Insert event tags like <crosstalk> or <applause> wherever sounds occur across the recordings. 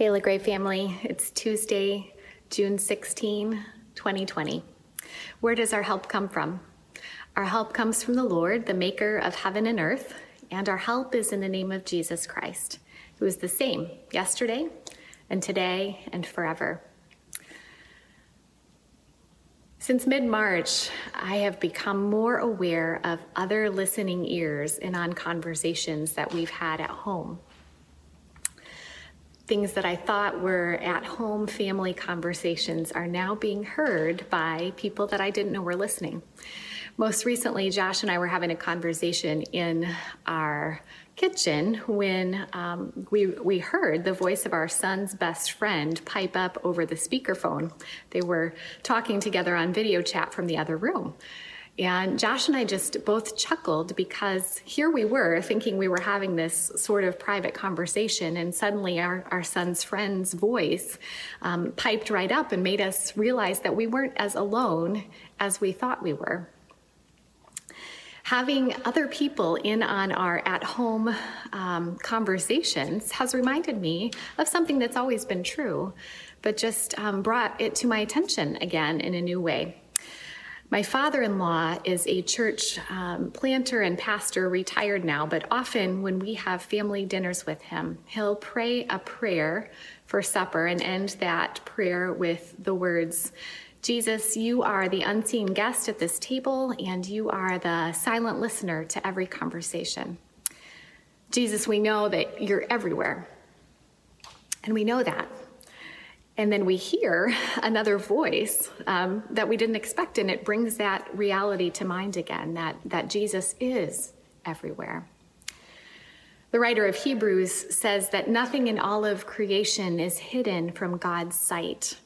Hey, LaGrave family, it's Tuesday, June 16, 2020. Where does our help come from? Our help comes from the Lord, the maker of heaven and earth, and our help is in the name of Jesus Christ, who is the same yesterday and today and forever. Since mid March, I have become more aware of other listening ears in on conversations that we've had at home things that I thought were at home family conversations are now being heard by people that I didn't know were listening. Most recently, Josh and I were having a conversation in our kitchen when um, we, we heard the voice of our son's best friend pipe up over the speakerphone. They were talking together on video chat from the other room. And Josh and I just both chuckled because here we were thinking we were having this sort of private conversation, and suddenly our, our son's friend's voice um, piped right up and made us realize that we weren't as alone as we thought we were. Having other people in on our at home um, conversations has reminded me of something that's always been true, but just um, brought it to my attention again in a new way. My father in law is a church um, planter and pastor, retired now, but often when we have family dinners with him, he'll pray a prayer for supper and end that prayer with the words, Jesus, you are the unseen guest at this table, and you are the silent listener to every conversation. Jesus, we know that you're everywhere. And we know that and then we hear <laughs> another voice um, that we didn't expect, and it brings that reality to mind again that, that Jesus is everywhere. The writer of Hebrews says that nothing in all of creation is hidden from God's sight.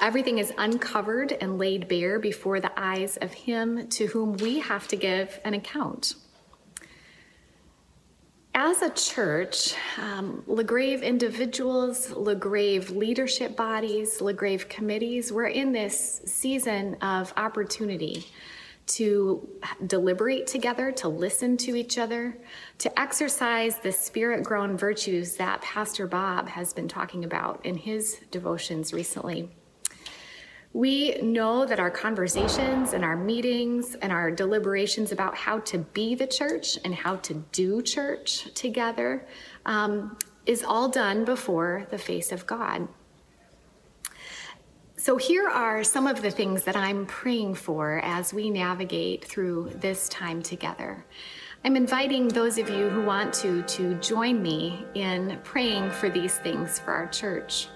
Everything is uncovered and laid bare before the eyes of Him to whom we have to give an account as a church, um, LaGrave individuals, LaGrave leadership bodies, LaGrave committees, we're in this season of opportunity to deliberate together, to listen to each other, to exercise the spirit grown virtues that Pastor Bob has been talking about in his devotions recently. We know that our conversations and our meetings and our deliberations about how to be the church and how to do church together um, is all done before the face of God. So, here are some of the things that I'm praying for as we navigate through this time together. I'm inviting those of you who want to to join me in praying for these things for our church.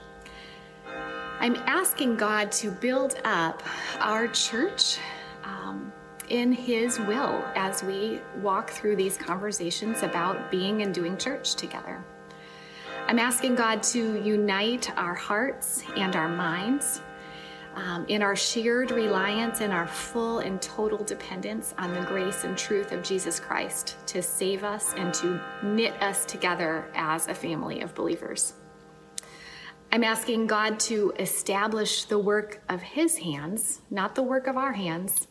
I'm asking God to build up our church um, in His will as we walk through these conversations about being and doing church together. I'm asking God to unite our hearts and our minds um, in our shared reliance and our full and total dependence on the grace and truth of Jesus Christ to save us and to knit us together as a family of believers. I'm asking God to establish the work of His hands, not the work of our hands,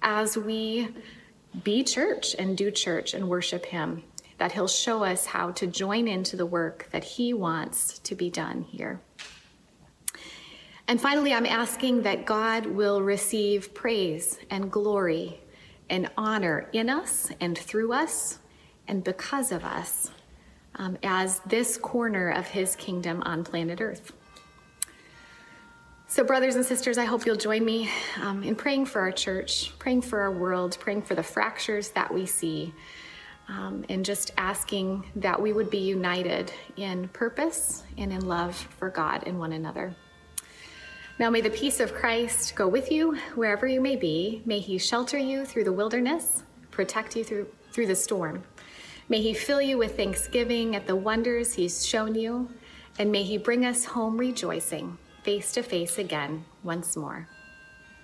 as we be church and do church and worship Him. That He'll show us how to join into the work that He wants to be done here. And finally, I'm asking that God will receive praise and glory and honor in us and through us and because of us um, as this corner of his kingdom on planet Earth. So, brothers and sisters, I hope you'll join me um, in praying for our church, praying for our world, praying for the fractures that we see, um, and just asking that we would be united in purpose and in love for God and one another. Now, may the peace of Christ go with you wherever you may be. May he shelter you through the wilderness, protect you through, through the storm. May He fill you with thanksgiving at the wonders He's shown you, and may He bring us home rejoicing, face to face again once more.